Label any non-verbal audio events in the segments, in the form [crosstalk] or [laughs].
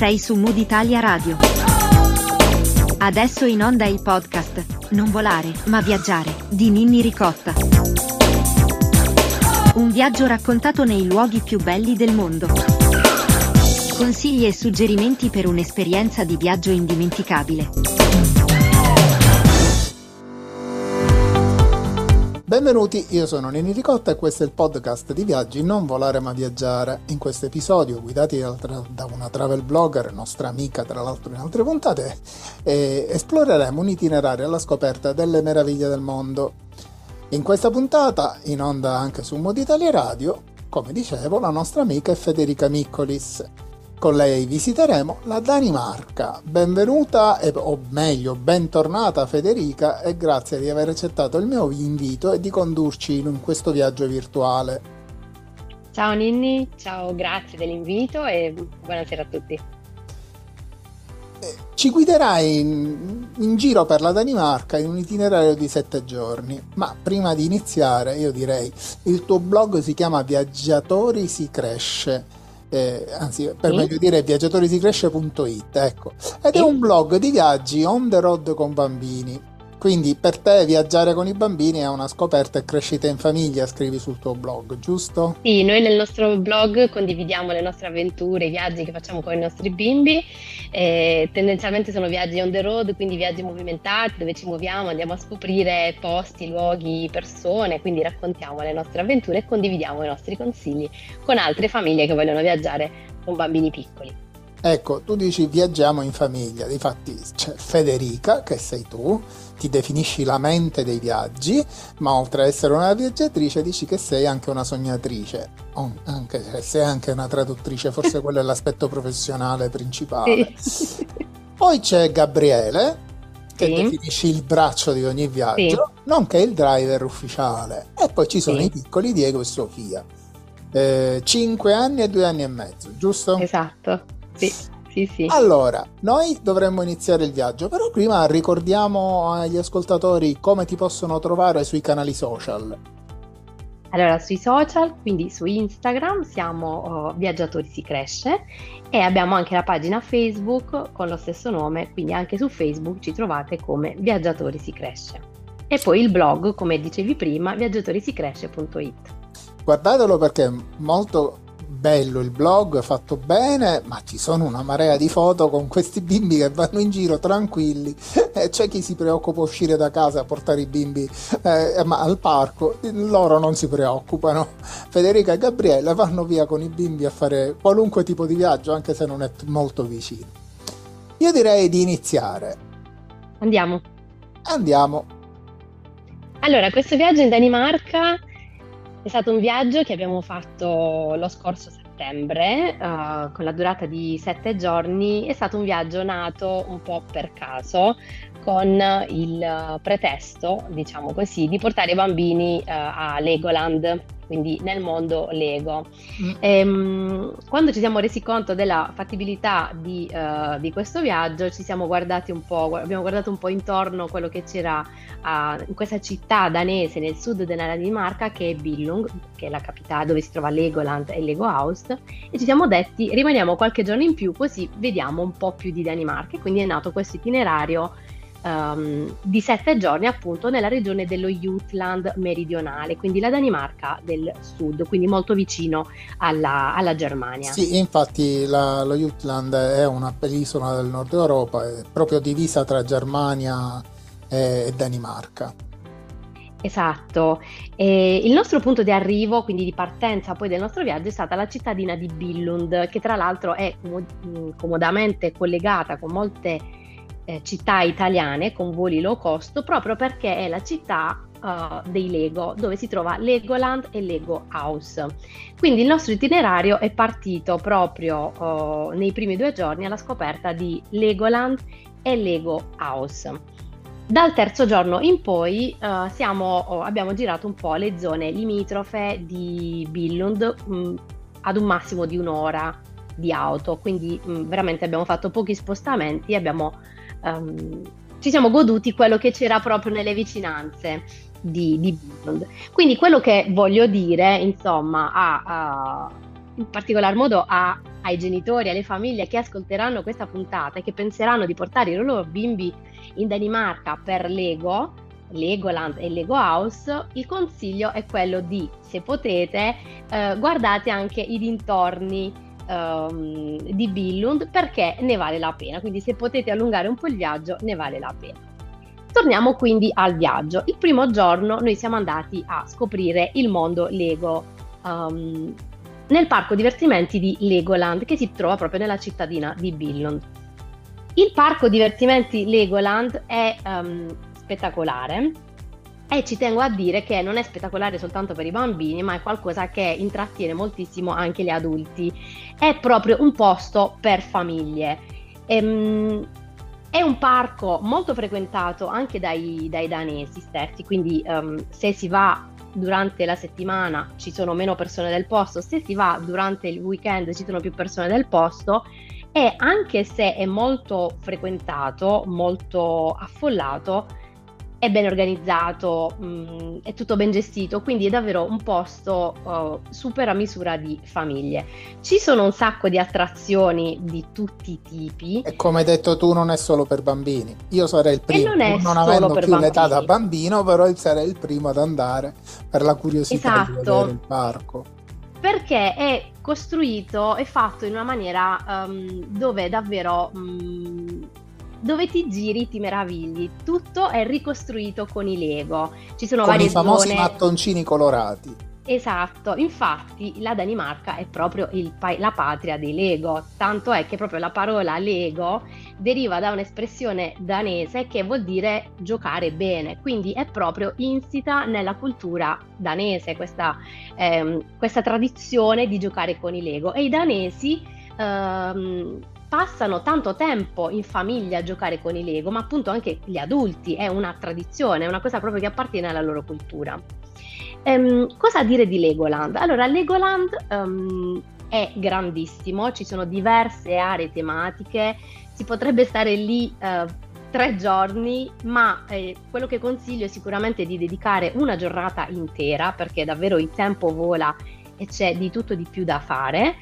Sei su Mood Italia Radio. Adesso in onda il podcast Non volare, ma viaggiare di Ninni Ricotta. Un viaggio raccontato nei luoghi più belli del mondo. Consigli e suggerimenti per un'esperienza di viaggio indimenticabile. Benvenuti, io sono Nini Ricotta e questo è il podcast di viaggi Non volare ma viaggiare. In questo episodio, guidati da una travel blogger, nostra amica tra l'altro in altre puntate, eh, esploreremo un itinerario alla scoperta delle meraviglie del mondo. In questa puntata, in onda anche su Mod Italia Radio, come dicevo, la nostra amica è Federica Miccolis con lei visiteremo la Danimarca. Benvenuta, e, o meglio, bentornata Federica e grazie di aver accettato il mio invito e di condurci in questo viaggio virtuale. Ciao Ninni, ciao, grazie dell'invito e buonasera a tutti. Ci guiderai in, in, giro per la Danimarca in un itinerario di sette giorni, ma prima di iniziare io direi il tuo blog si chiama Viaggiatori si cresce eh, anzi per sì. meglio dire viaggiatorisicresce.it ecco ed sì. è un blog di viaggi on the road con bambini quindi per te viaggiare con i bambini è una scoperta e crescita in famiglia, scrivi sul tuo blog, giusto? Sì, noi nel nostro blog condividiamo le nostre avventure, i viaggi che facciamo con i nostri bimbi. Eh, tendenzialmente sono viaggi on the road, quindi viaggi movimentati dove ci muoviamo, andiamo a scoprire posti, luoghi, persone, quindi raccontiamo le nostre avventure e condividiamo i nostri consigli con altre famiglie che vogliono viaggiare con bambini piccoli. Ecco, tu dici viaggiamo in famiglia, difatti c'è Federica, che sei tu, ti definisci la mente dei viaggi, ma oltre ad essere una viaggiatrice dici che sei anche una sognatrice, oh, anche se sei anche una traduttrice, forse [laughs] quello è l'aspetto professionale principale. Sì. Poi c'è Gabriele, che sì. definisci il braccio di ogni viaggio, sì. nonché il driver ufficiale. E poi ci sono i piccoli Diego e Sofia. Eh, 5 anni e 2 anni e mezzo, giusto? Esatto. Sì. Sì, sì. Allora, noi dovremmo iniziare il viaggio, però prima ricordiamo agli ascoltatori come ti possono trovare sui canali social. Allora, sui social, quindi su Instagram siamo uh, Viaggiatori si cresce e abbiamo anche la pagina Facebook con lo stesso nome, quindi anche su Facebook ci trovate come Viaggiatori si cresce. E poi il blog, come dicevi prima, viaggiatorisicresce.it. Guardatelo perché è molto bello il blog, fatto bene, ma ci sono una marea di foto con questi bimbi che vanno in giro tranquilli [laughs] e c'è chi si preoccupa uscire da casa a portare i bimbi eh, al parco, loro non si preoccupano. Federica e Gabriella vanno via con i bimbi a fare qualunque tipo di viaggio, anche se non è molto vicino. Io direi di iniziare. Andiamo. Andiamo. Allora, questo viaggio in Danimarca è stato un viaggio che abbiamo fatto lo scorso settembre, uh, con la durata di sette giorni. È stato un viaggio nato un po' per caso, con il pretesto, diciamo così, di portare i bambini uh, a Legoland quindi nel mondo Lego. Mm. E, ehm, quando ci siamo resi conto della fattibilità di, uh, di, questo viaggio, ci siamo guardati un po', abbiamo guardato un po' intorno quello che c'era uh, in questa città danese nel sud della Danimarca che è Billung, che è la capitale dove si trova Legoland e Lego House, e ci siamo detti rimaniamo qualche giorno in più così vediamo un po' più di Danimarca. E quindi è nato questo itinerario um, di sette giorni appunto nella regione dello Jutland meridionale, quindi la Danimarca del sud, quindi molto vicino alla, alla Germania. Sì, infatti la, lo Jutland è una penisola del nord Europa, è proprio divisa tra Germania e, e Danimarca. Esatto, e il nostro punto di arrivo, quindi di partenza poi del nostro viaggio, è stata la cittadina di Billund, che tra l'altro è comodamente collegata con molte eh, città italiane con voli low cost proprio perché è la città uh, dei Lego dove si trova Legoland e Lego House. Quindi il nostro itinerario è partito proprio uh, nei primi due giorni alla scoperta di Legoland e Lego House. Dal terzo giorno in poi uh, siamo, oh, abbiamo girato un po' le zone limitrofe di Billund mh, mm, ad un massimo di un'ora di auto, quindi mh, mm, veramente abbiamo fatto pochi spostamenti, abbiamo um, ci siamo goduti quello che c'era proprio nelle vicinanze di, di Billund. Quindi quello che voglio dire, insomma, a, a, in particolar modo a ai genitori, alle famiglie che ascolteranno questa puntata e che penseranno di portare i loro bimbi in Danimarca per Lego, Legoland e Lego House, il consiglio è quello di, se potete, eh, guardate anche i dintorni ehm, di Billund perché ne vale la pena. Quindi se potete allungare un po' il viaggio, ne vale la pena. Torniamo quindi al viaggio. Il primo giorno noi siamo andati a scoprire il mondo Lego um, nel parco divertimenti di Legoland che si trova proprio nella cittadina di Billund. Il parco divertimenti Legoland è um, spettacolare e ci tengo a dire che non è spettacolare soltanto per i bambini, ma è qualcosa che intrattiene moltissimo anche gli adulti. È proprio un posto per famiglie. Ehm, è un parco molto frequentato anche dai, dai danesi stessi, quindi um, se si va durante la settimana ci sono meno persone del posto, se si va durante il weekend ci sono più persone del posto e anche se è molto frequentato, molto affollato, è ben organizzato, mh, mm, è tutto ben gestito, quindi è davvero un posto uh, super a misura di famiglie. Ci sono un sacco di attrazioni di tutti i tipi. E come hai detto tu, non è solo per bambini. Io sarei il primo, non, non avendo più bambini. l'età da bambino, però sarei il primo ad andare per la curiosità esatto. di vedere il parco. Perché è costruito e fatto in una maniera um, dove davvero um, dove ti giri ti meravigli. Tutto è ricostruito con i Lego. Ci sono con varie i famosi zone. mattoncini colorati. Esatto, infatti la Danimarca è proprio pa- la patria dei Lego, tanto è che proprio la parola Lego deriva da un'espressione danese che vuol dire giocare bene, quindi è proprio insita nella cultura danese questa, ehm, questa tradizione di giocare con i Lego e i danesi ehm, passano tanto tempo in famiglia a giocare con i Lego, ma appunto anche gli adulti, è una tradizione, è una cosa proprio che appartiene alla loro cultura. Um, cosa dire di Legoland? Allora, Legoland um, è grandissimo, ci sono diverse aree tematiche, si potrebbe stare lì uh, tre giorni, ma eh, quello che consiglio è sicuramente di dedicare una giornata intera perché davvero il tempo vola e c'è di tutto di più da fare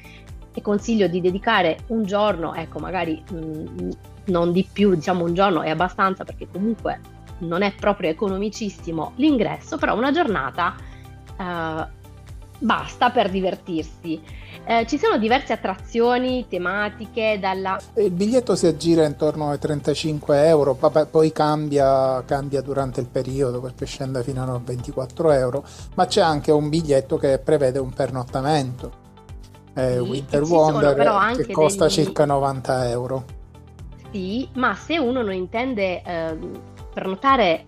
e consiglio di dedicare un giorno, ecco magari mh, mm, non di più, diciamo un giorno è abbastanza perché comunque non è proprio economicissimo l'ingresso, però una giornata eh, basta per divertirsi. Eh, ci sono diverse attrazioni tematiche dalla... Il biglietto si aggira intorno ai 35 euro, poi cambia, cambia durante il periodo perché scende fino a 24 euro, ma c'è anche un biglietto che prevede un pernottamento eh, Winter Wonder che costa degli... circa 90 euro. Sì, ma se uno non intende eh, prenotare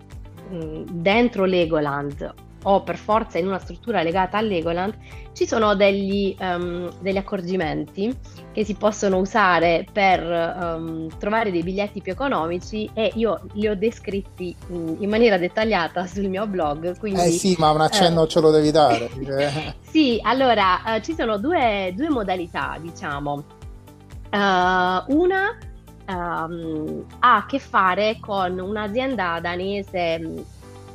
mh, dentro Legoland o per forza in una struttura legata a Legoland, ci sono degli, um, degli accorgimenti che si possono usare per um, trovare dei biglietti più economici e io li ho descritti in, in maniera dettagliata sul mio blog. Quindi, eh sì, ma un accenno eh, ce lo devi dare. [laughs] sì, allora uh, ci sono due, due modalità, diciamo. Uh, una um, ha a che fare con un'azienda danese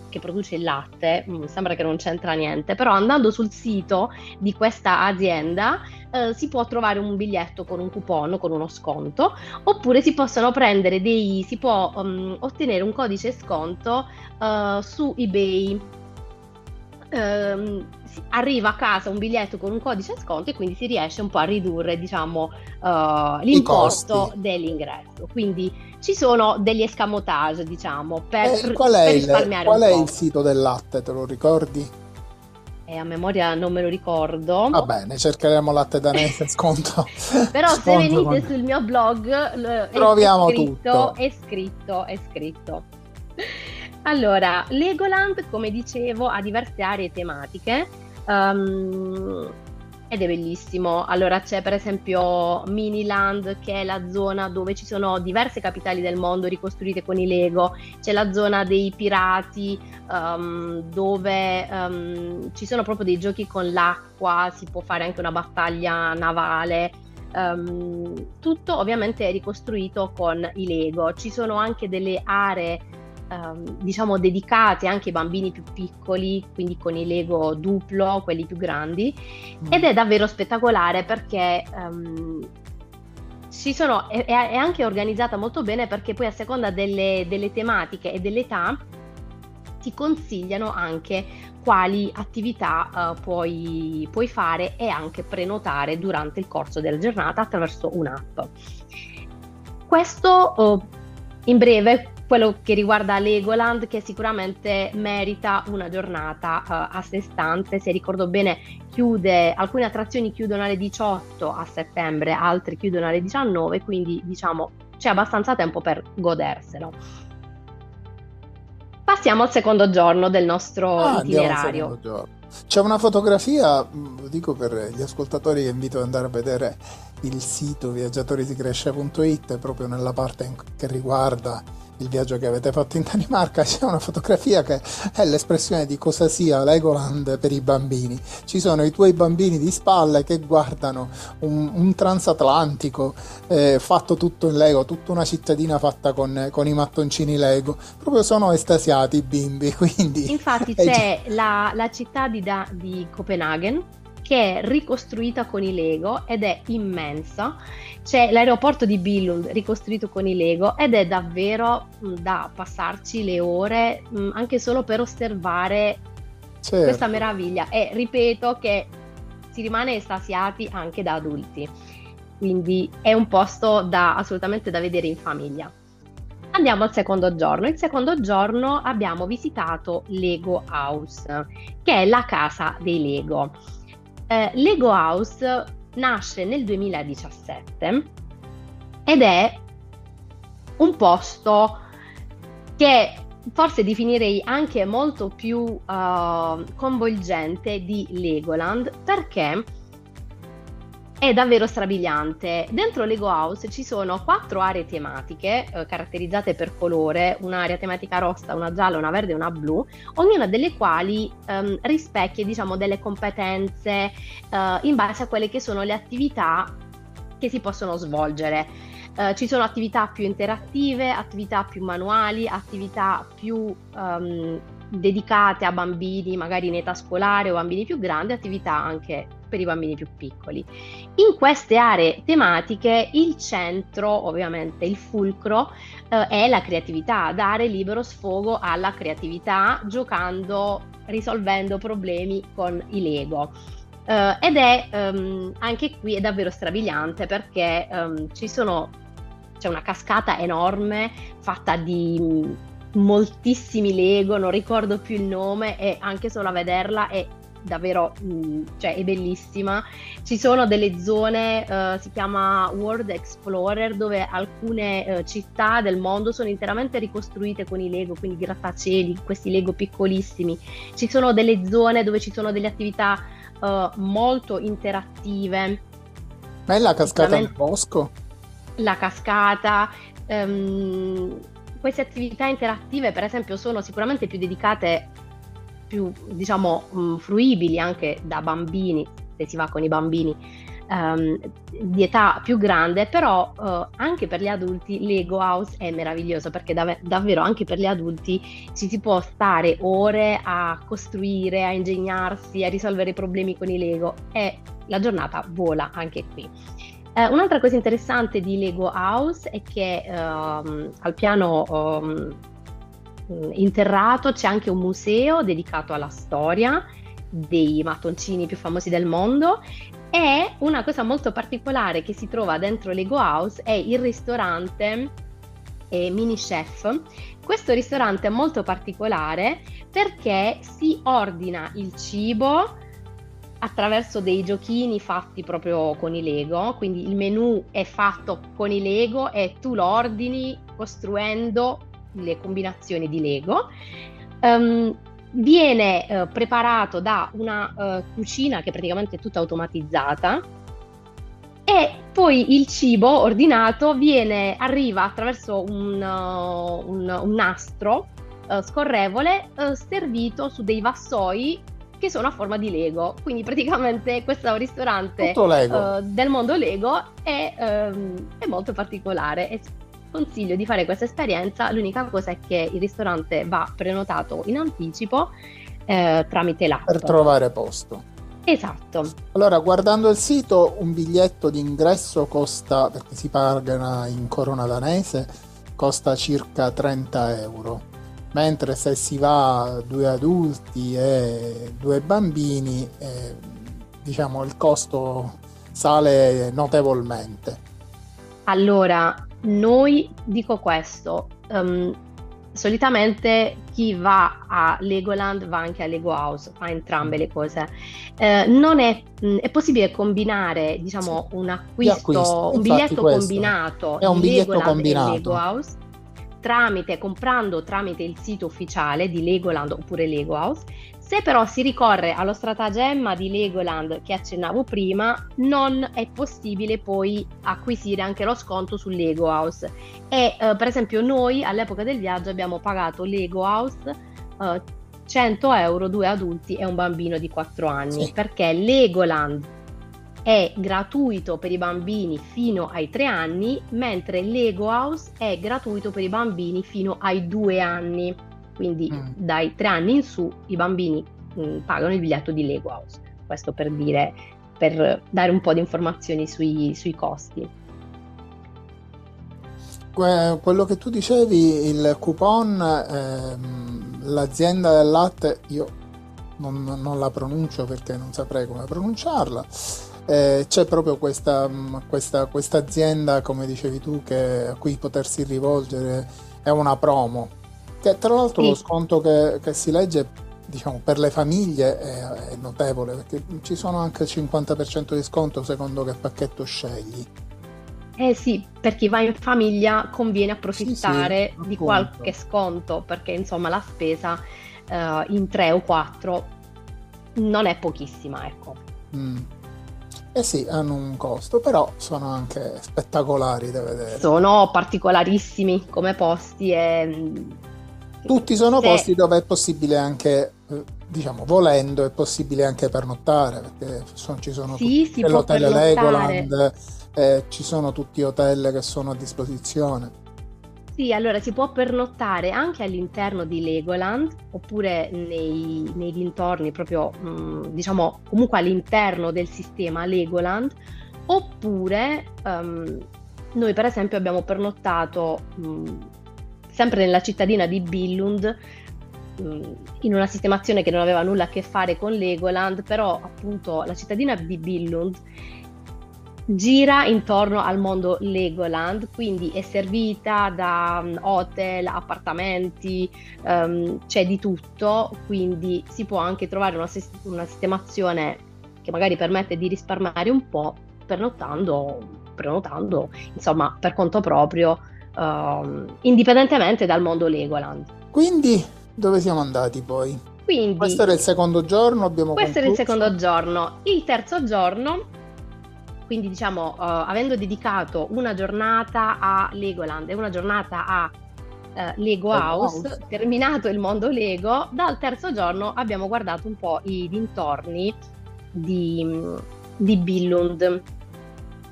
che produce il latte, sembra che non c'entra niente, però andando sul sito di questa azienda eh, si può trovare un biglietto con un coupon, con uno sconto, oppure si possono prendere dei, si può um, ottenere un codice sconto uh, su eBay. Um, arriva a casa un biglietto con un codice sconto e quindi si riesce un po' a ridurre diciamo uh, l'importo dell'ingresso quindi ci sono degli escamotage diciamo per, eh, qual è, per risparmiare il, qual è il sito del latte te lo ricordi? Eh, a memoria non me lo ricordo. Va bene, cercheremo latte danese [laughs] sconto. Però sconto se venite con... sul mio blog [laughs] troviamo è scritto, tutto. È scritto, è scritto. Allora, Legoland, come dicevo, ha diverse aree tematiche um, ed è bellissimo. Allora c'è per esempio Miniland che è la zona dove ci sono diverse capitali del mondo ricostruite con i Lego, c'è la zona dei pirati um, dove um, ci sono proprio dei giochi con l'acqua, si può fare anche una battaglia navale. Um, tutto ovviamente è ricostruito con i Lego. Ci sono anche delle aree ehm, diciamo dedicate anche ai bambini più piccoli, quindi con i Lego duplo, quelli più grandi, mm. ed è davvero spettacolare perché um, sono, è, è, anche organizzata molto bene perché poi a seconda delle, delle tematiche e dell'età ti consigliano anche quali attività uh, puoi, puoi, fare e anche prenotare durante il corso della giornata attraverso un'app. Questo uh, in breve quello che riguarda Legoland che sicuramente merita una giornata uh, a sé stante, se ricordo bene chiude, alcune attrazioni chiudono alle 18 a settembre, altre chiudono alle 19, quindi diciamo c'è abbastanza tempo per goderselo. Passiamo al secondo giorno del nostro ah, itinerario. C'è una fotografia, mm, lo dico per gli ascoltatori che invito ad andare a vedere il sito viaggiatorisigrescia.it proprio nella parte che riguarda il viaggio che avete fatto in Danimarca [laughs] c'è una fotografia che è l'espressione di cosa sia Legoland per i bambini. Ci sono i tuoi bambini di spalle che guardano un, un transatlantico eh, fatto tutto in Lego, tutta una cittadina fatta con, con, i mattoncini Lego. Proprio sono estasiati i bimbi. [laughs] Quindi Infatti [laughs] c'è la, la città di, da, di Copenaghen che è ricostruita con i Lego ed è immensa. C'è l'aeroporto di Billund ricostruito con i Lego ed è davvero mm, da passarci le ore mm, anche solo per osservare certo. questa meraviglia. E ripeto che si rimane estasiati anche da adulti. Quindi è un posto da, assolutamente da vedere in famiglia. Andiamo al secondo giorno. Il secondo giorno abbiamo visitato Lego House, che è la casa dei Lego. Eh, Lego House nasce nel 2017 ed è un posto che forse definirei anche molto più uh, coinvolgente di Legoland perché è davvero strabiliante. Dentro Lego House ci sono quattro aree tematiche eh, caratterizzate per colore, un'area tematica rossa, una gialla, una verde e una blu, ognuna delle quali ehm, rispecchia diciamo, delle competenze eh, in base a quelle che sono le attività che si possono svolgere. Uh, ci sono attività più interattive, attività più manuali, attività più um, dedicate a bambini magari in età scolare o bambini più grandi, attività anche per i bambini più piccoli. In queste aree tematiche il centro, ovviamente il fulcro, eh, è la creatività, dare libero sfogo alla creatività giocando, risolvendo problemi con i Lego. Uh, ed è um, anche qui è davvero strabiliante perché um, ci sono, c'è una cascata enorme fatta di moltissimi Lego, non ricordo più il nome e anche solo a vederla è davvero mm, cioè, è bellissima. Ci sono delle zone, uh, si chiama World Explorer, dove alcune uh, città del mondo sono interamente ricostruite con i Lego, quindi grattacieli, questi Lego piccolissimi. Ci sono delle zone dove ci sono delle attività uh, molto interattive. Ma è la cascata del bosco? La cascata. Um, queste attività interattive, per esempio, sono sicuramente più dedicate più diciamo mm, fruibili anche da bambini, se si va con i bambini um, di età più grande, però uh, anche per gli adulti Lego House è meraviglioso perché dav- davvero anche per gli adulti ci si può stare ore a costruire, a ingegnarsi, a risolvere problemi con i Lego e la giornata vola anche qui. Uh, un'altra cosa interessante di Lego House è che uh, al piano um, interrato c'è anche un museo dedicato alla storia dei mattoncini più famosi del mondo e una cosa molto particolare che si trova dentro Lego House è il ristorante eh, Mini Chef. Questo ristorante è molto particolare perché si ordina il cibo attraverso dei giochini fatti proprio con i Lego, quindi il menu è fatto con i Lego e tu lo ordini costruendo le combinazioni di Lego. Um, viene uh, preparato da una uh, cucina che praticamente è tutta automatizzata e poi il cibo ordinato viene, arriva attraverso un, uh, un, un nastro scorrevole servito su dei vassoi che sono a forma di Lego. Quindi praticamente questo ristorante uh, del mondo Lego è, um, è molto particolare consiglio di fare questa esperienza, l'unica cosa è che il ristorante va prenotato in anticipo eh, tramite l'app. Per trovare posto. Esatto. Allora, guardando il sito, un biglietto d'ingresso costa, perché si paga in corona danese, costa circa 30 euro, mentre se si va due adulti e due bambini, eh, diciamo il costo sale notevolmente. Allora, noi dico questo, um, solitamente chi va a Legoland va anche a Lego House, fa entrambe le cose. Eh, non è, mh, è, possibile combinare, diciamo, un acquisto, un biglietto combinato è un biglietto Legoland combinato. Lego House tramite, comprando tramite il sito ufficiale di Legoland oppure Lego House se però si ricorre allo stratagemma di Legoland che accennavo prima, non è possibile poi acquisire anche lo sconto su Lego House. E eh, per esempio noi all'epoca del viaggio abbiamo pagato Lego House eh, 100 euro, due adulti e un bambino di 4 anni, sì. perché Legoland è gratuito per i bambini fino ai 3 anni, mentre Lego House è gratuito per i bambini fino ai 2 anni quindi mm. dai tre anni in su i bambini mh, mm, pagano il biglietto di Lego House. Questo per dire, per dare un po' di informazioni sui, sui costi. quello che tu dicevi, il coupon, ehm, l'azienda del latte, io non, non, la pronuncio perché non saprei come pronunciarla. Eh, c'è proprio questa, questa, questa, azienda, come dicevi tu, che, a cui potersi rivolgere, è una promo che tra l'altro sì. lo sconto che, che, si legge diciamo, per le famiglie è, è, notevole perché ci sono anche il 50% di sconto secondo che pacchetto scegli. Eh sì, per chi va in famiglia conviene approfittare sì, sì, di qualche sconto perché insomma la spesa uh, in 3 o 4 non è pochissima, ecco. Mm. Eh sì, hanno un costo, però sono anche spettacolari da vedere. Sono particolarissimi come posti e tutti sono sì. posti dove è possibile anche, eh, diciamo, volendo, è possibile anche pernottare, perché sono, ci sono sì, tutti, l'hotel Legoland, eh, ci sono tutti hotel che sono a disposizione. Sì, allora si può pernottare anche all'interno di Legoland oppure nei, nei dintorni, proprio mh, mm, diciamo comunque all'interno del sistema Legoland, oppure um, noi per esempio abbiamo pernottato mh, mm, sempre nella cittadina di Billund, mm, in una sistemazione che non aveva nulla a che fare con Legoland, però appunto la cittadina di Billund gira intorno al mondo Legoland, quindi è servita da mm, hotel, appartamenti, um, c'è di tutto, quindi si può anche trovare una, una, sistemazione che magari permette di risparmiare un po' pernottando, prenotando, insomma, per conto proprio uh, indipendentemente dal mondo Legoland. Quindi dove siamo andati poi? Quindi, questo era il secondo giorno, abbiamo Questo concluso. era il secondo giorno. Il terzo giorno, quindi diciamo, uh, avendo dedicato una giornata a Legoland e una giornata a uh, Lego House, House, terminato il mondo Lego, dal terzo giorno abbiamo guardato un po' i dintorni di, di Billund.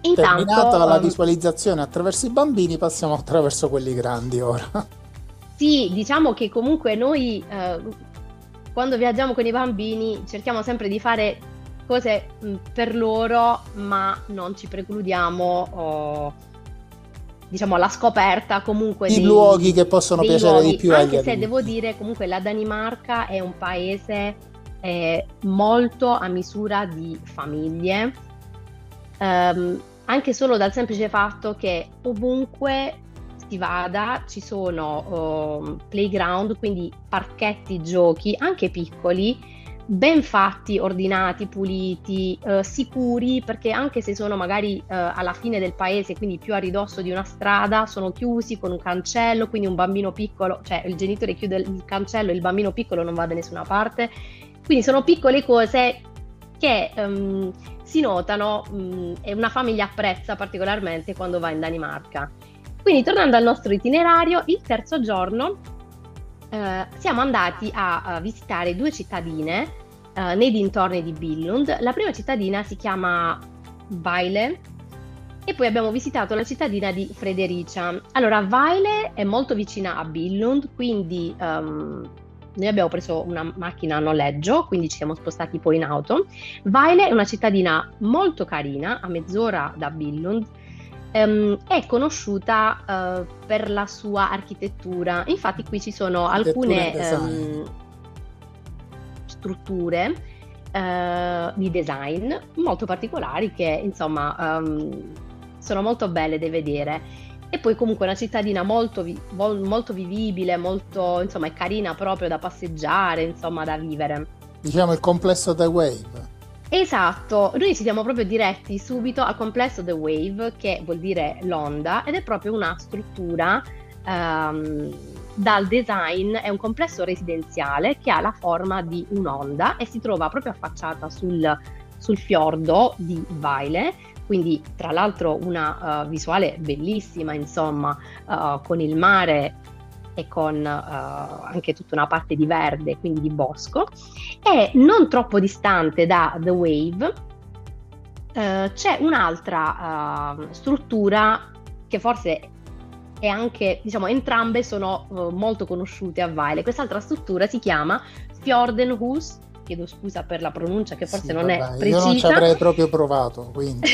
Intanto, Terminata la um, visualizzazione attraverso i bambini, passiamo attraverso quelli grandi ora. Sì, diciamo che comunque noi eh, quando viaggiamo con i bambini cerchiamo sempre di fare cose mh, mm, per loro, ma non ci precludiamo oh, diciamo alla scoperta comunque i dei, luoghi che possono piacere luoghi. di più anche se adulti. devo dire comunque la Danimarca è un paese eh, molto a misura di famiglie um, anche solo dal semplice fatto che ovunque si vada ci sono uh, playground, quindi parchetti giochi, anche piccoli, ben fatti, ordinati, puliti, uh, sicuri, perché anche se sono magari uh, alla fine del paese, quindi più a ridosso di una strada, sono chiusi con un cancello, quindi un bambino piccolo, cioè il genitore chiude il cancello e il bambino piccolo non va da nessuna parte. Quindi sono piccole cose che um, si notano mm, e una famiglia apprezza particolarmente quando va in Danimarca. Quindi tornando al nostro itinerario, il terzo giorno eh, siamo andati a, a, visitare due cittadine eh, nei dintorni di Billund. La prima cittadina si chiama Baile e poi abbiamo visitato la cittadina di Fredericia. Allora, Vaile è molto vicina a Billund, quindi um, noi abbiamo preso una macchina a noleggio, quindi ci siamo spostati poi in auto. Vaile è una cittadina molto carina, a mezz'ora da Billund. Um, è conosciuta uh, per la sua architettura. Infatti, qui ci sono alcune um, strutture uh, di design molto particolari che insomma um, sono molto belle da vedere. E poi comunque una cittadina molto, vi- molto vivibile, molto, insomma, è carina proprio da passeggiare, insomma, da vivere. Diciamo il complesso The Wave. Esatto, noi ci siamo proprio diretti subito al complesso The Wave, che vuol dire l'onda, ed è proprio una struttura um, dal design, è un complesso residenziale che ha la forma di un'onda e si trova proprio affacciata sul, sul fiordo di Vaile, quindi tra l'altro una uh, visuale bellissima, insomma, uh, con il mare e con uh, anche tutta una parte di verde, quindi di bosco, e non troppo distante da The Wave uh, c'è un'altra uh, struttura che forse è anche, diciamo, entrambe sono molto conosciute a Vaile. Quest'altra struttura si chiama Fjordenhus, chiedo scusa per la pronuncia che forse sì, non vabbè, è precisa. Io non ci avrei proprio provato, quindi...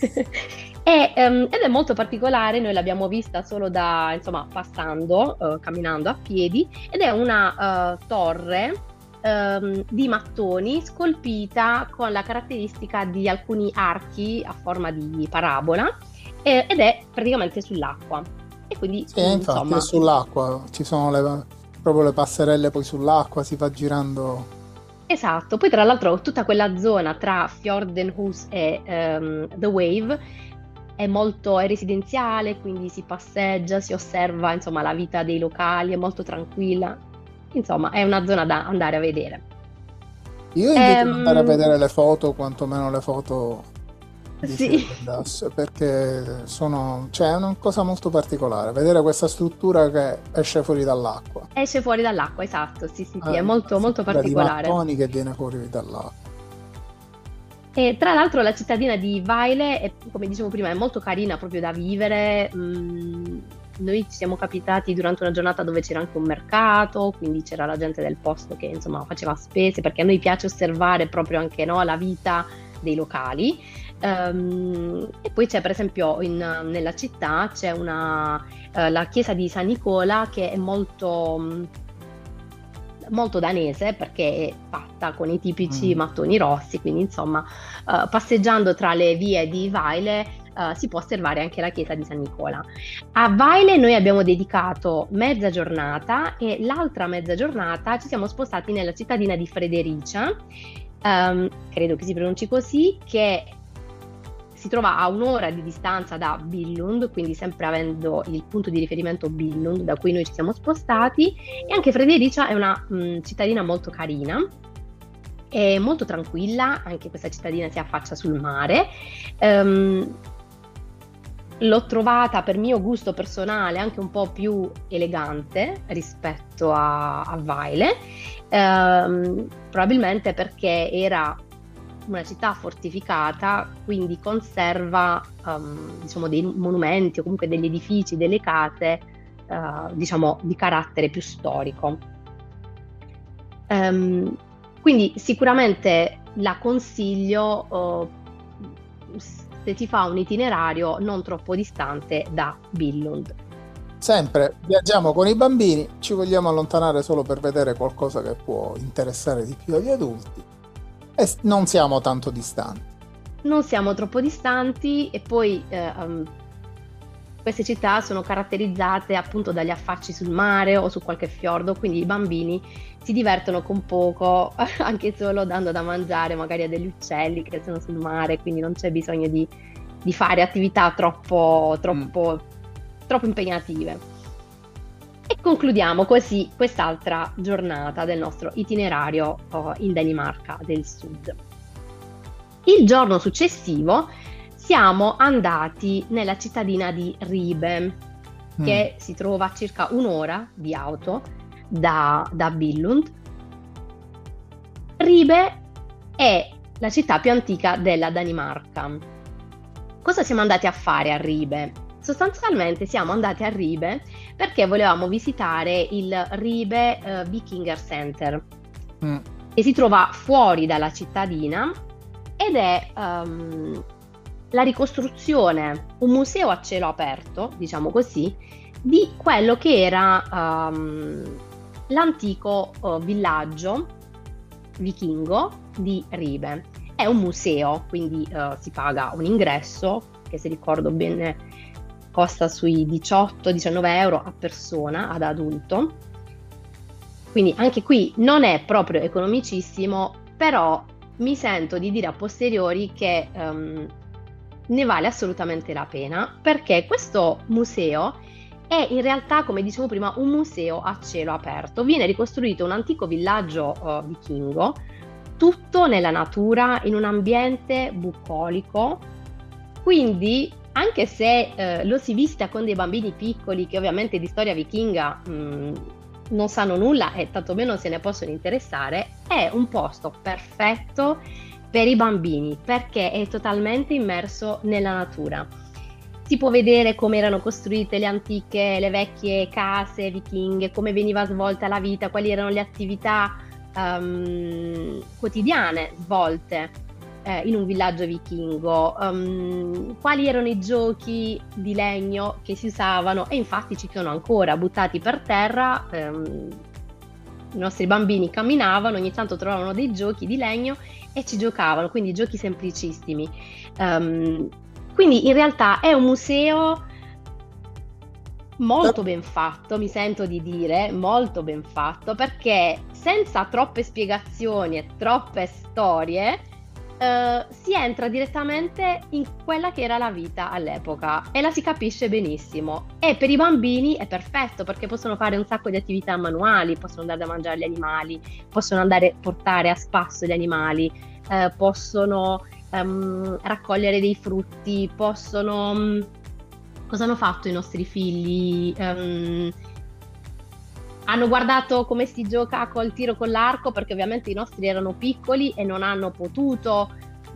[laughs] E, um, ed è molto particolare, noi l'abbiamo vista solo da, insomma, passando, uh, camminando a piedi, ed è una uh, torre um, di mattoni scolpita con la caratteristica di alcuni archi a forma di parabola eh, ed è praticamente sull'acqua. E quindi, sì, infatti insomma, è sull'acqua, ci sono le, proprio le passerelle poi sull'acqua, si va girando. Esatto, poi tra l'altro tutta quella zona tra Fjordenhus e um, The Wave è molto è residenziale, quindi si passeggia, si osserva insomma, la vita dei locali, è molto tranquilla. Insomma, è una zona da andare a vedere. Io invito ehm... ad andare a vedere le foto, quantomeno le foto di sì. Das, perché sono, cioè, è una cosa molto particolare, vedere questa struttura che esce fuori dall'acqua. Esce fuori dall'acqua, esatto, sì, sì, sì, eh, è molto, molto particolare. Di mattoni che viene fuori dall'acqua. E tra l'altro la cittadina di Vaile, è, come dicevo prima, è molto carina proprio da vivere. Mm, noi ci siamo capitati durante una giornata dove c'era anche un mercato, quindi c'era la gente del posto che insomma faceva spese, perché a noi piace osservare proprio anche no, la vita dei locali. Um, e poi c'è per esempio in, nella città c'è una, uh, la chiesa di San Nicola che è molto molto danese perché è fatta con i tipici mm. mattoni rossi, quindi insomma uh, passeggiando tra le vie di Vaile Uh, si può osservare anche la chiesa di San Nicola. A Vaile noi abbiamo dedicato mezza giornata e l'altra mezza giornata ci siamo spostati nella cittadina di Fredericia, um, credo che si pronunci così, che si trova a un'ora di distanza da Billund, quindi sempre avendo il punto di riferimento Billund da cui noi ci siamo spostati e anche Fredericia è una mh, cittadina molto carina è molto tranquilla, anche questa cittadina si affaccia sul mare. Um, l'ho trovata per mio gusto personale anche un po' più elegante rispetto a, a Vaile, um, probabilmente perché era una città fortificata, quindi conserva um, diciamo, dei monumenti o comunque degli edifici, delle case uh, diciamo, di carattere più storico. Um, quindi sicuramente la consiglio uh, se ti fa un itinerario non troppo distante da Billund. Sempre viaggiamo con i bambini, ci vogliamo allontanare solo per vedere qualcosa che può interessare di più agli adulti e non siamo tanto distanti. Non siamo troppo distanti e poi eh, um, queste città sono caratterizzate appunto dagli affacci sul mare o su qualche fiordo, quindi i bambini si divertono con poco, [laughs] anche solo dando da mangiare magari a degli uccelli che sono sul mare, quindi non c'è bisogno di, di fare attività troppo, troppo, mm. troppo impegnative. E concludiamo così quest'altra giornata del nostro itinerario oh, in Danimarca del Sud. Il giorno successivo siamo andati nella cittadina di Ribe, che mm. si trova a circa un'ora di auto da, da Billund. Ribe è la città più antica della Danimarca. cosa siamo andati a fare a Ribe? Sostanzialmente siamo andati a Ribe perché volevamo visitare il Ribe uh, Vikinger Center, mm. che si trova fuori dalla cittadina ed è um, la ricostruzione, un museo a cielo aperto, diciamo così, di quello che era um, l'antico uh, villaggio vichingo di Ribe. È un museo, quindi uh, si paga un ingresso che se ricordo bene costa sui 18-19 euro a persona, ad adulto. Quindi anche qui non è proprio economicissimo, però mi sento di dire a posteriori che um, ne vale assolutamente la pena perché questo museo è in realtà, come dicevo prima, un museo a cielo aperto. Viene ricostruito un antico villaggio uh, vichingo, tutto nella natura, in un ambiente bucolico. Quindi, anche se uh, lo si visita con dei bambini piccoli che ovviamente di storia vichinga mh, mm, non sanno nulla e tantomeno se ne possono interessare, è un posto perfetto per i bambini perché è totalmente immerso nella natura. Si può vedere come erano costruite le antiche, le vecchie case vichinghe, come veniva svolta la vita, quali erano le attività um, quotidiane svolte eh, in un villaggio vichingo, um, quali erano i giochi di legno che si usavano e infatti ci sono ancora buttati per terra. Um, i nostri bambini camminavano, ogni tanto trovavano dei giochi di legno e ci giocavano, quindi giochi semplicissimi. Um, quindi in realtà è un museo molto ben fatto, mi sento di dire, molto ben fatto, perché senza troppe spiegazioni e troppe storie eh, si entra direttamente in quella che era la vita all'epoca e la si capisce benissimo. E per i bambini è perfetto perché possono fare un sacco di attività manuali, possono andare da mangiare gli animali, possono andare a portare a spasso gli animali, eh, possono um, raccogliere dei frutti, possono... Um, cosa hanno fatto i nostri figli? Um, hanno guardato come si gioca col tiro con l'arco perché ovviamente i nostri erano piccoli e non hanno potuto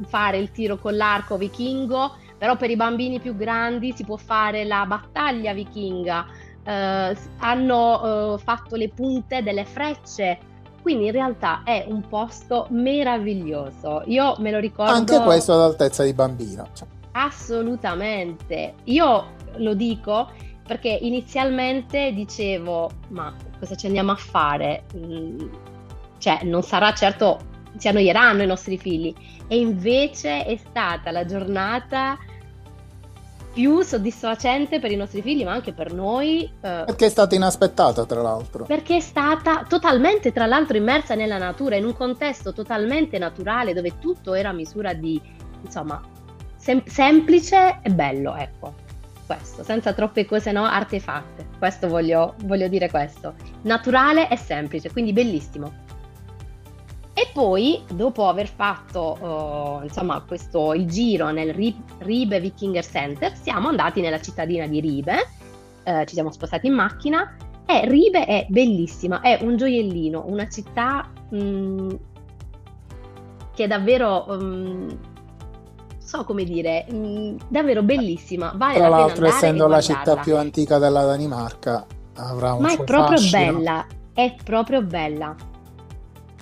fare il tiro con l'arco vichingo, però per i bambini più grandi si può fare la battaglia vichinga. Uh, hanno uh, fatto le punte delle frecce quindi in realtà è un posto meraviglioso. Io me lo ricordo. Anche questo all'altezza di bambino. Cioè. Assolutamente. Io lo dico perché inizialmente dicevo, ma cosa ci andiamo a fare? Mm, cioè, non sarà certo, ci annoieranno i nostri figli. E invece è stata la giornata più soddisfacente per i nostri figli, ma anche per noi. Eh, perché è stata inaspettata, tra l'altro. Perché è stata totalmente, tra l'altro, immersa nella natura, in un contesto totalmente naturale, dove tutto era a misura di, insomma, sem- semplice e bello, ecco. Questo, senza troppe cose no, artefatte. Questo voglio, voglio dire questo. Naturale e semplice, quindi bellissimo. E poi, dopo aver fatto uh, insomma, questo, il giro nel Ribe Vikinger Center, siamo andati nella cittadina di Ribe, uh, ci siamo spostati in macchina e Ribe è bellissima, è un gioiellino, una città mh, mm, che è davvero... Um, so come dire, mh, mm, davvero bellissima. Vale Tra l'altro, essendo la città più antica della Danimarca, avrà un Ma suo è proprio fascino. bella, è proprio bella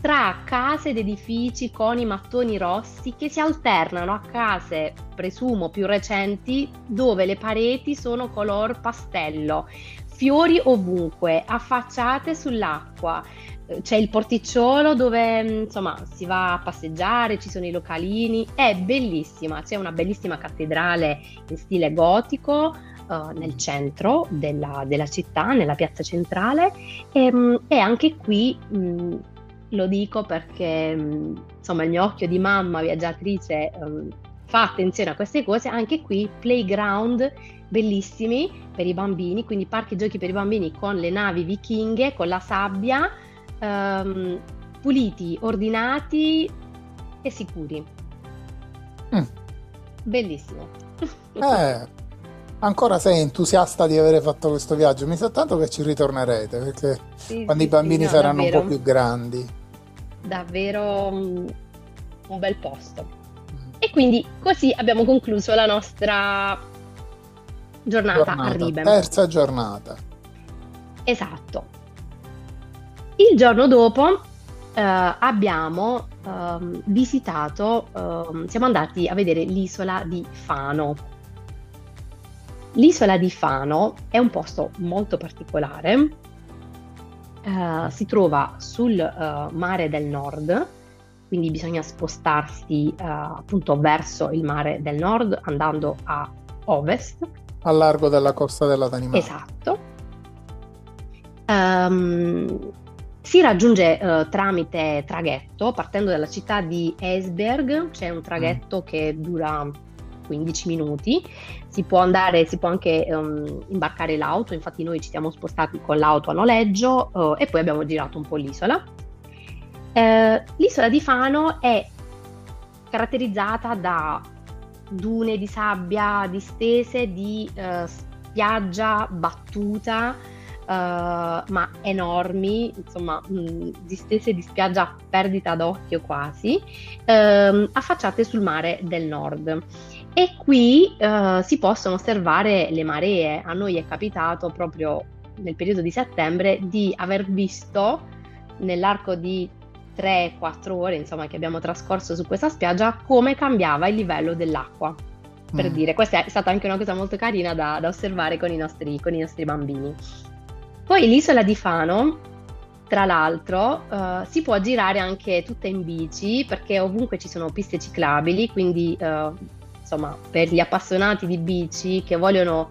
tra case ed edifici con i mattoni rossi che si alternano a case, presumo più recenti, dove le pareti sono color pastello, fiori ovunque, affacciate sull'acqua. C'è il porticciolo dove insomma si va a passeggiare, ci sono i localini, è bellissima, c'è una bellissima cattedrale in stile gotico, Uh, nel centro della, della, città, nella piazza centrale e, um, e anche qui mh, lo dico perché mm, insomma il mio occhio di mamma viaggiatrice fa attenzione a queste cose, anche qui playground bellissimi per i bambini, quindi parchi giochi per i bambini con le navi vichinghe, con la sabbia, um, puliti, ordinati e sicuri. Mm. Bellissimo. [laughs] Eh, ancora sei entusiasta di aver fatto questo viaggio? Mi sa tanto che ci ritornerete perché sì, quando sì, i bambini sì, no, saranno davvero. un po' più grandi. Davvero un, un bel posto. E quindi così abbiamo concluso la nostra giornata, giornata a Ribem. Terza giornata. Esatto. Il giorno dopo eh, abbiamo eh, visitato, eh, siamo andati a vedere l'isola di Fano. L'isola di Fano è un posto molto particolare, eh, si trova sul eh, mare del nord, quindi bisogna spostarsi eh, appunto verso il mare del nord andando a ovest. A largo della costa della Danimarca. Esatto. Um, si raggiunge uh, tramite traghetto, partendo dalla città di Esberg, c'è un traghetto mm. che dura 15 minuti, si può andare, si può anche um, imbarcare l'auto, infatti noi ci siamo spostati con l'auto a noleggio uh, e poi abbiamo girato un po' l'isola. Uh, l'isola di Fano è caratterizzata da dune di sabbia distese, di spiaggia battuta, ma enormi, insomma, mh, distese di spiaggia a perdita d'occhio quasi, uh, affacciate sul mare del nord. E qui uh, si possono osservare le maree. A noi è capitato proprio nel periodo di settembre di aver visto nell'arco di 3-4 ore insomma, che abbiamo trascorso su questa spiaggia come cambiava il livello dell'acqua. Per mm. dire, questa è stata anche una cosa molto carina da, da osservare con i, nostri, con i nostri bambini. Poi l'isola di Fano, tra l'altro, uh, si può girare anche tutta in bici perché ovunque ci sono piste ciclabili, quindi uh, insomma per gli appassionati di bici che vogliono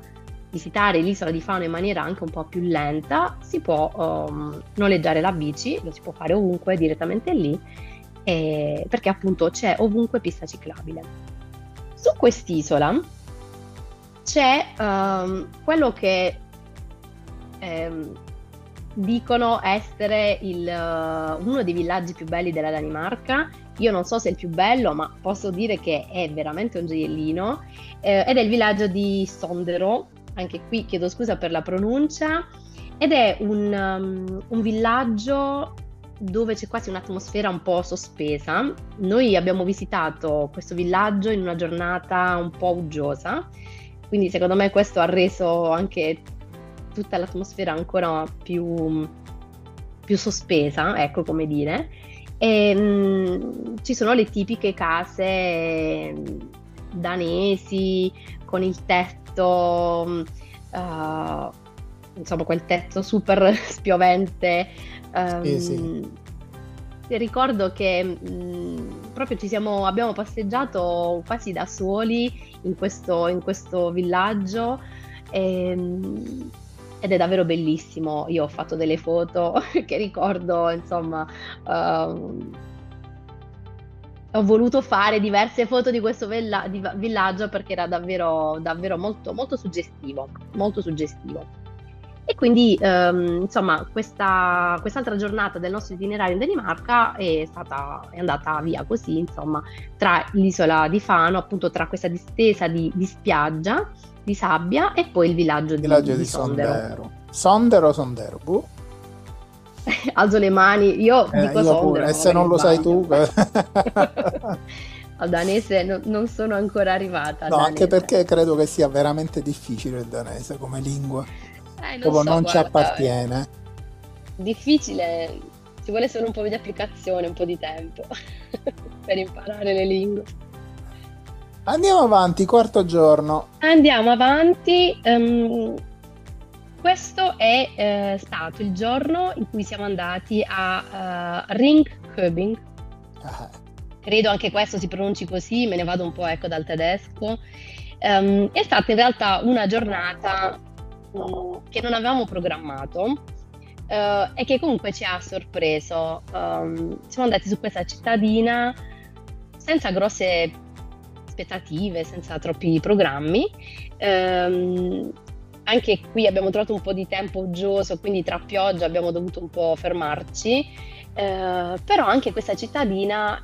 visitare l'isola di Fano in maniera anche un po' più lenta, si può um, noleggiare la bici, lo si può fare ovunque direttamente lì, eh, perché appunto c'è ovunque pista ciclabile. Su quest'isola c'è um, quello che ehm, dicono essere il, uh, uno dei villaggi più belli della Danimarca. Io non so se è il più bello, ma posso dire che è veramente un gioiellino. Eh, ed è il villaggio di Sondero. Anche qui chiedo scusa per la pronuncia. Ed è un, um, un villaggio dove c'è quasi un'atmosfera un po' sospesa. Noi abbiamo visitato questo villaggio in una giornata un po' uggiosa, quindi secondo me questo ha reso anche tutta l'atmosfera ancora più, più sospesa, ecco come dire. E, mh, mm, ci sono le tipiche case mm, danesi con il tetto, uh, insomma quel tetto super [laughs] spiovente. Um, sì, sì. Ricordo che mh, mm, proprio ci siamo, abbiamo passeggiato quasi da soli in questo, in questo villaggio. E, ed è davvero bellissimo. Io ho fatto delle foto [laughs] che ricordo, insomma, uh, ho voluto fare diverse foto di questo villa- di villaggio perché era davvero, davvero molto, molto suggestivo, molto suggestivo. E quindi, um, insomma, questa, quest'altra giornata del nostro itinerario in Danimarca è, stata, è andata via così, insomma, tra l'isola di Fano, appunto tra questa distesa di, di spiaggia di sabbia e poi il villaggio, villaggio di, di, Sondero. Sondero. Sondero, Sondero, boh. [laughs] Alzo le mani, io eh, dico io Sondero. Pure. E se non lo sai tu... [laughs] Al danese no, non sono ancora arrivata. No, anche perché credo che sia veramente difficile il danese come lingua. Eh, non so, non guarda, ci appartiene. Difficile, ci vuole solo un po' di applicazione, un po' di tempo [laughs] per imparare le lingue. Andiamo avanti, quarto giorno. Andiamo avanti. Um, questo è uh, stato il giorno in cui siamo andati a uh, Ringköbing. Ah. Credo anche questo si pronunci così, me ne vado un po' ecco, dal tedesco. Um, è stata in realtà una giornata um, che non avevamo programmato uh, e che comunque ci ha sorpreso. Um, siamo andati su questa cittadina senza grosse aspettative, senza troppi programmi. Ehm, anche qui abbiamo trovato un po' di tempo uggioso, quindi tra pioggia abbiamo dovuto un po' fermarci, eh, però anche questa cittadina,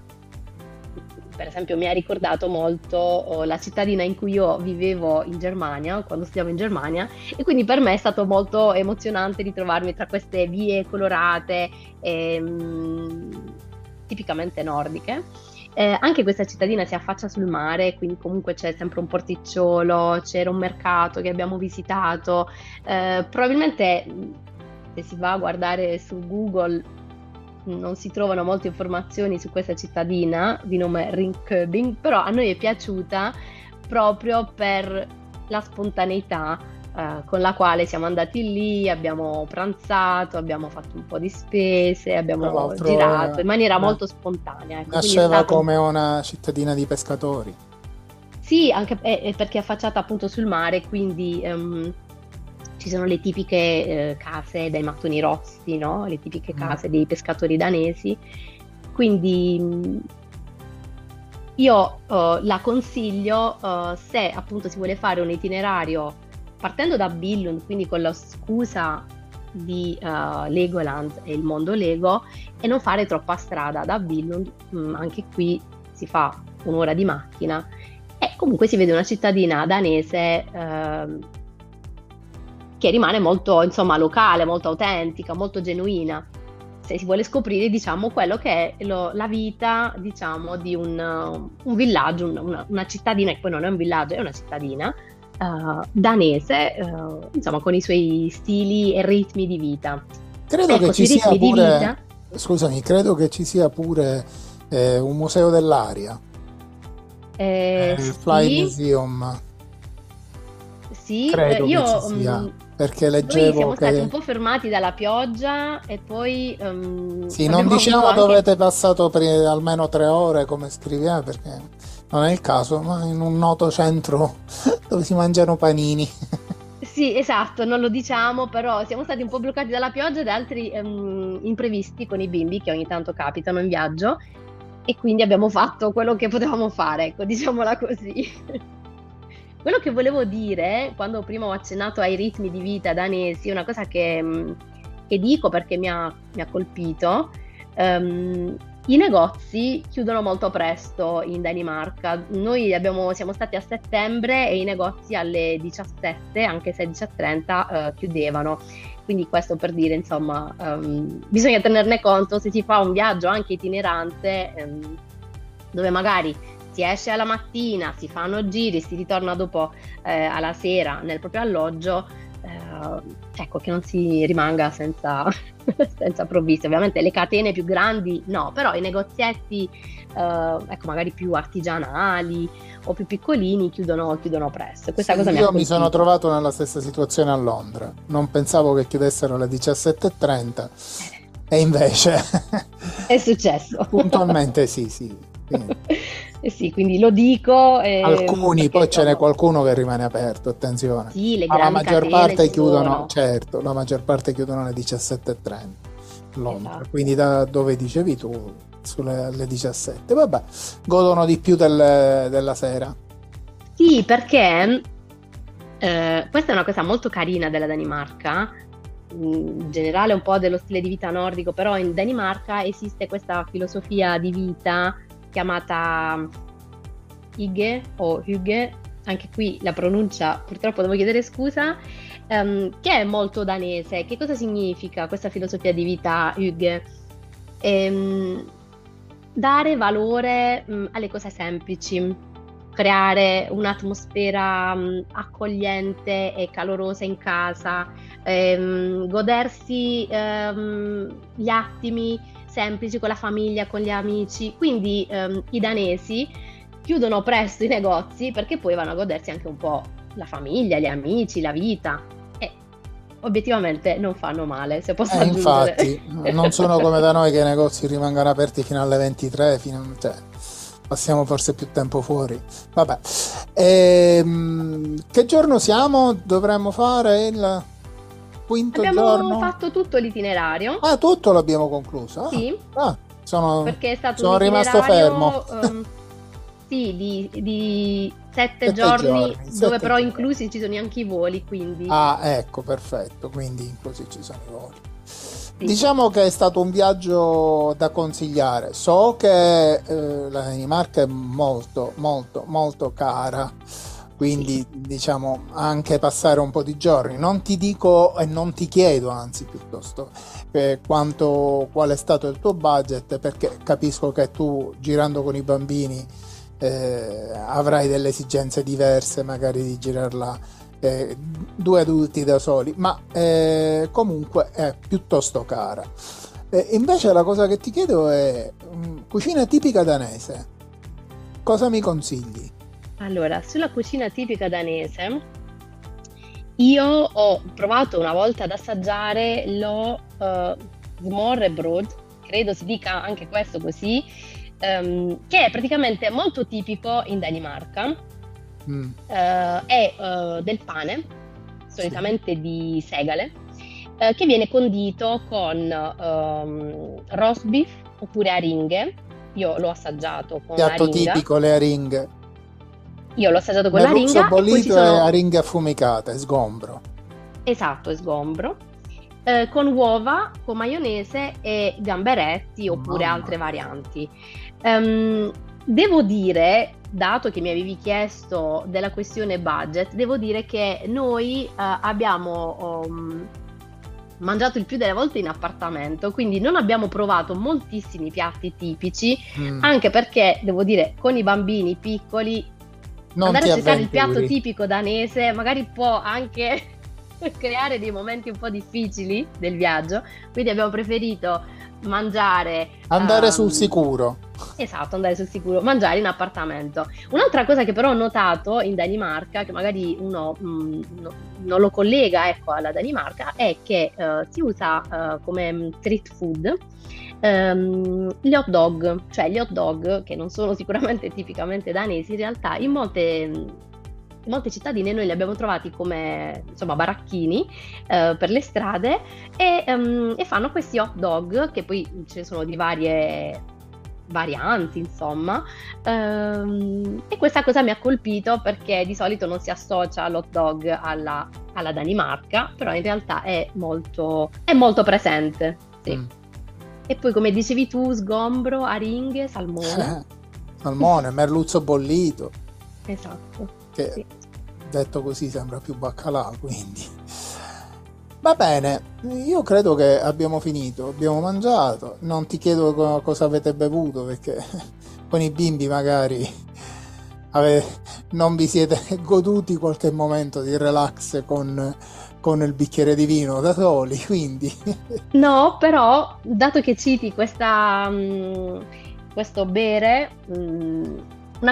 per esempio, mi ha ricordato molto oh, la cittadina in cui io vivevo in Germania, quando studiavo in Germania, e quindi per me è stato molto emozionante ritrovarmi tra queste vie colorate, ehm, tipicamente nordiche. Eh, anche questa cittadina si affaccia sul mare, quindi comunque c'è sempre un porticciolo, c'era un mercato che abbiamo visitato. Eh, probabilmente se si va a guardare su Google non si trovano molte informazioni su questa cittadina di nome Ringköbing, però a noi è piaciuta proprio per la spontaneità eh, con la quale siamo andati lì, abbiamo pranzato, abbiamo fatto un po' di spese, abbiamo girato in maniera no, molto spontanea. Ecco. Nasceva stato... come una cittadina di pescatori. Sì, anche è, perché è affacciata appunto sul mare, quindi um, ci sono le tipiche eh, case dai mattoni rossi, no? le tipiche mm. case dei pescatori danesi. Quindi io uh, la consiglio uh, se appunto si vuole fare un itinerario partendo da Billund, quindi con la scusa di uh, Legoland e il mondo Lego e non fare troppa strada da Billund, mm, anche qui si fa un'ora di macchina e comunque si vede una cittadina danese uh, che rimane molto insomma locale, molto autentica, molto genuina. Se si vuole scoprire, diciamo, quello che è lo, la vita, diciamo, di un, un villaggio, una, una, cittadina, che poi non è un villaggio, è una cittadina, uh, danese, uh, insomma, con i suoi stili e ritmi di vita. Credo ecco, che ci sia pure, vita... scusami, credo che ci sia pure eh, un museo dell'aria. Eh, il Fly sì. Museum. Sì, credo io sia. Um, perché leggevo siamo che... stati un po' fermati dalla pioggia e poi... Um, sì, non diciamo anche... dove avete passato per almeno tre ore come scriviamo perché non è il caso, ma in un noto centro [laughs] dove si mangiano panini. Sì, esatto, non lo diciamo, però siamo stati un po' bloccati dalla pioggia e da altri um, imprevisti con i bimbi che ogni tanto capitano in viaggio e quindi abbiamo fatto quello che potevamo fare, ecco, diciamola così. [laughs] quello che volevo dire, quando prima ho accennato ai ritmi di vita danesi, una cosa che, che dico perché mi ha, mi ha colpito, um, i negozi chiudono molto presto in Danimarca. Noi abbiamo, siamo stati a settembre e i negozi alle 17, anche 16.30, eh, chiudevano. Quindi questo per dire, insomma, um, bisogna tenerne conto se si fa un viaggio anche itinerante, um, dove magari si esce alla mattina, si fanno giri, si ritorna dopo eh, alla sera nel proprio alloggio, eh, ecco che non si rimanga senza, [laughs] senza provviste. Ovviamente le catene più grandi no, però i negozietti eh, ecco, magari più artigianali o più piccolini chiudono, chiudono presto. Questa sì, cosa io mi, mi sono trovato nella stessa situazione a Londra, non pensavo che chiudessero alle 17.30 e invece è successo. [laughs] Puntualmente sì, sì. [laughs] Eh sì, quindi lo dico. Eh, Alcuni, poi ce n'è qualcuno che rimane aperto, attenzione. Sì, le Ma la maggior parte chiudono, certo, la maggior parte chiudono alle 17.30 Londra, esatto. quindi da dove dicevi tu, sulle alle 17. Vabbè, godono di più del, della sera. Sì, perché eh, questa è una cosa molto carina della Danimarca, in generale un po' dello stile di vita nordico, però in Danimarca esiste questa filosofia di vita chiamata Hygge o Hygge, anche qui la pronuncia purtroppo devo chiedere scusa, um, che è molto danese. Che cosa significa questa filosofia di vita Hygge? Ehm, dare valore um, alle cose semplici, creare un'atmosfera um, accogliente e calorosa in casa, ehm, godersi ehm, gli attimi semplici con la famiglia, con gli amici. Quindi ehm, i danesi chiudono presto i negozi perché poi vanno a godersi anche un po' la famiglia, gli amici, la vita. E obiettivamente non fanno male, se posso eh, Infatti, [laughs] non sono come da noi che i negozi rimangano aperti fino alle 23, fino a, cioè, passiamo forse più tempo fuori. Vabbè. Ehm, che giorno siamo? Dovremmo fare il quinto abbiamo giorno? fatto tutto l'itinerario. Ah, tutto l'abbiamo concluso? Ah, sì. Ah, sono, perché è stato sono rimasto fermo. Um, [laughs] sì, di, di sette, sette, giorni, giorni dove sette però giorni. inclusi ci sono anche i voli, quindi... Ah, ecco, perfetto, quindi inclusi ci sono i voli. Sì. Diciamo che è stato un viaggio da consigliare. So che eh, la Danimarca è molto, molto, molto cara quindi diciamo anche passare un po' di giorni. Non ti dico e non ti chiedo, anzi piuttosto, eh, quanto, qual è stato il tuo budget, perché capisco che tu girando con i bambini eh, avrai delle esigenze diverse, magari di girarla eh, due adulti da soli, ma eh, comunque è piuttosto cara. invece la cosa che ti chiedo è um, cucina tipica danese. Cosa mi consigli? Allora, sulla cucina tipica danese, io ho provato una volta ad assaggiare lo uh, smorrebrød, credo si dica anche questo così, um, che è praticamente molto tipico in Danimarca. Mm. Uh, è uh, del pane, solitamente sì. di segale, uh, che viene condito con um, roast beef oppure aringhe. Io l'ho assaggiato con Piatto aringa. tipico le aringhe. Io l'ho assaggiato con Merluzzo la ringa. bollito e, sono... e aringhe affumicate, sgombro. Esatto, è sgombro. Eh, con uova, con maionese e gamberetti oppure Mamma. altre varianti. Um, devo dire, dato che mi avevi chiesto della questione budget, devo dire che noi uh, abbiamo um, mangiato il più delle volte in appartamento, quindi non abbiamo provato moltissimi piatti tipici, mm. anche perché devo dire con i bambini piccoli non andare a cercare il piatto tipico danese magari può anche [laughs] creare dei momenti un po' difficili del viaggio, quindi abbiamo preferito mangiare andare um, sul sicuro. Esatto andare sul sicuro mangiare in appartamento. Un'altra cosa che però ho notato in Danimarca che magari uno mh, mm, no, non lo collega ecco alla Danimarca è che uh, si usa uh, come street food um, gli hot dog, cioè gli hot dog che non sono sicuramente [laughs] tipicamente danesi, in realtà in molte in molte cittadine noi li abbiamo trovati come insomma baracchini eh, per le strade e, um, e, fanno questi hot dog che poi ce ne sono di varie varianti insomma um, e questa cosa mi ha colpito perché di solito non si associa l'hot dog alla, alla Danimarca però in realtà è molto, è molto presente sì. Mm. E poi, come dicevi tu, sgombro, aringhe, salmone. [laughs] salmone, merluzzo bollito. Esatto. Che sì. detto così sembra più baccalà, quindi. Va bene, io credo che abbiamo finito, abbiamo mangiato, non ti chiedo co- cosa avete bevuto perché [laughs] con i bimbi magari ave- non vi siete goduti qualche momento di relax con con il bicchiere di vino da soli, quindi... [laughs] No, però, dato che citi questa, um, questo bere, um,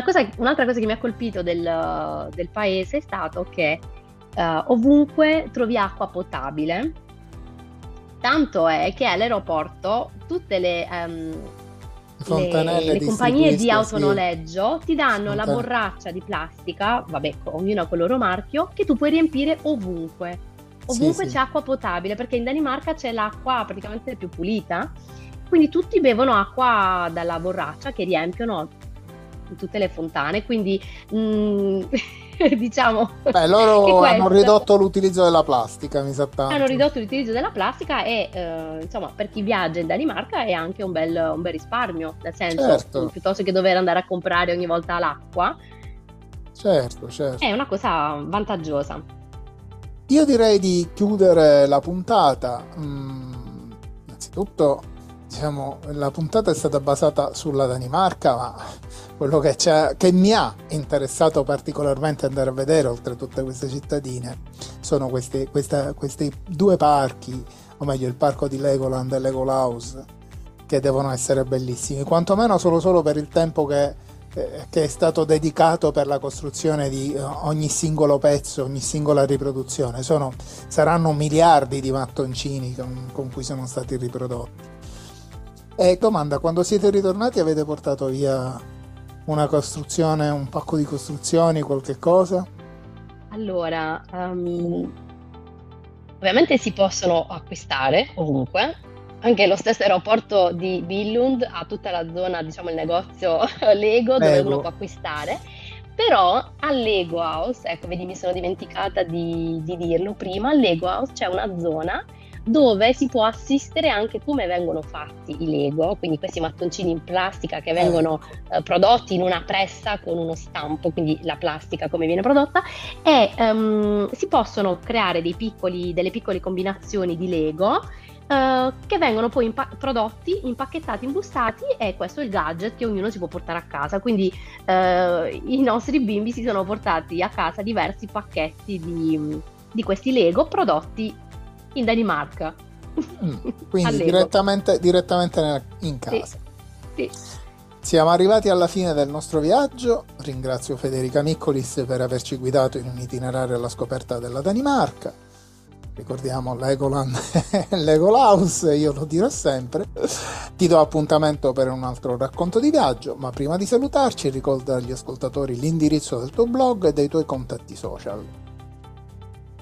cosa, un'altra cosa che mi ha colpito del, del paese è stato che uh, ovunque trovi acqua potabile, tanto è che all'aeroporto tutte le... Um, le, le compagnie di autonoleggio sì. ti danno Fontanelle. la borraccia di plastica, vabbè, ognuno ha quel loro marchio, che tu puoi riempire ovunque ovunque sì, c'è acqua potabile, perché in Danimarca c'è l'acqua praticamente più pulita, quindi tutti bevono acqua dalla borraccia che riempiono tutte le fontane, quindi mm, [laughs] diciamo... Beh, loro hanno ridotto l'utilizzo della plastica, mi sa tanto. Hanno ridotto l'utilizzo della plastica e eh, insomma per chi viaggia in Danimarca è anche un bel, un bel risparmio, nel senso certo. piuttosto che dover andare a comprare ogni volta l'acqua. Certo, certo. È una cosa vantaggiosa. Io direi di chiudere la puntata. Mm, innanzitutto, diciamo, la puntata è stata basata sulla Danimarca, ma quello che, che, mi ha interessato particolarmente andare a vedere, oltre a tutte queste cittadine, sono questi, questa, questi due parchi, o meglio il parco di Legoland e Legolaus, che devono essere bellissimi, quantomeno solo, solo per il tempo che che è stato dedicato per la costruzione di eh, ogni singolo pezzo, ogni singola riproduzione. Sono, saranno miliardi di mattoncini con, con, cui sono stati riprodotti. E domanda, quando siete ritornati avete portato via una costruzione, un pacco di costruzioni, qualche cosa? Allora, um, ovviamente si possono acquistare ovunque, anche lo stesso aeroporto di Billund ha tutta la zona, diciamo il negozio [laughs] Lego dove Lego. uno può acquistare. Però al Lego House, ecco, vedi, mi sono dimenticata di, di dirlo prima, al Lego House c'è una zona dove si può assistere anche come vengono fatti i Lego, quindi questi mattoncini in plastica che vengono eh, prodotti in una pressa con uno stampo, quindi la plastica come viene prodotta, e um, si possono creare piccoli, delle piccole combinazioni di Lego Uh, che vengono poi impa- prodotti, impacchettati, imbustati e questo è il gadget che ognuno si può portare a casa. Quindi uh, i nostri bimbi si sono portati a casa diversi pacchetti di, di questi Lego prodotti in Danimarca. Mm, [laughs] quindi direttamente, direttamente, in casa. Sì. sì. Siamo arrivati alla fine del nostro viaggio. Ringrazio Federica Miccolis per averci guidato in un itinerario alla scoperta della Danimarca ricordiamo Legoland [laughs] e Legolaus, io lo dirò sempre. Ti do appuntamento per un altro racconto di viaggio, ma prima di salutarci ricorda agli ascoltatori l'indirizzo del tuo blog e dei tuoi contatti social.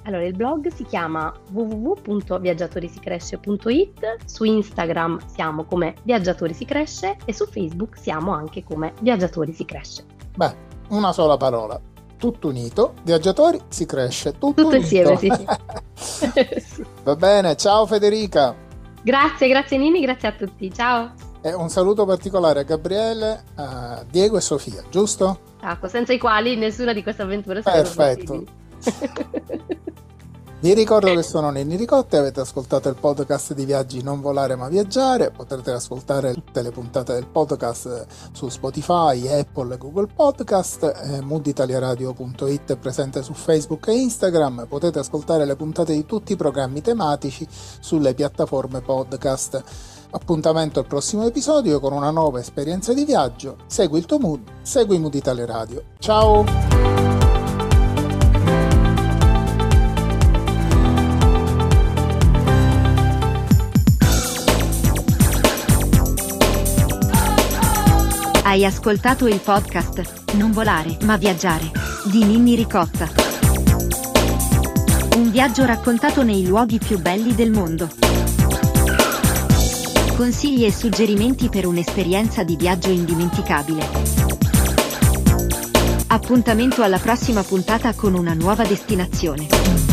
Allora, il blog si chiama www.viaggiatorisicresce.it, su Instagram siamo come Viaggiatori si cresce e su Facebook siamo anche come Viaggiatori si cresce. Beh, una sola parola, tutto unito, viaggiatori si cresce tutto, tutto insieme, sì, sì. [laughs] Va bene, ciao Federica. Grazie, grazie Nini, grazie a tutti, ciao. E un saluto particolare a Gabriele, a Diego e Sofia, giusto? Ecco, senza i quali nessuna di queste avventure sarebbe Perfetto. [laughs] Vi ricordo che sono Nenni Ricotte, avete ascoltato il podcast di Viaggi Non Volare Ma Viaggiare, potrete ascoltare tutte le puntate del podcast su Spotify, Apple e Google Podcast, eh, mooditaliaradio.it è presente su Facebook e Instagram, potete ascoltare le puntate di tutti i programmi tematici sulle piattaforme podcast. Appuntamento al prossimo episodio con una nuova esperienza di viaggio. Segui il tuo mood, segui Mood Italia Radio. Ciao! Hai ascoltato il podcast Non volare ma viaggiare di Ninni Ricotta. Un viaggio raccontato nei luoghi più belli del mondo. Consigli e suggerimenti per un'esperienza di viaggio indimenticabile. Appuntamento alla prossima puntata con una nuova destinazione.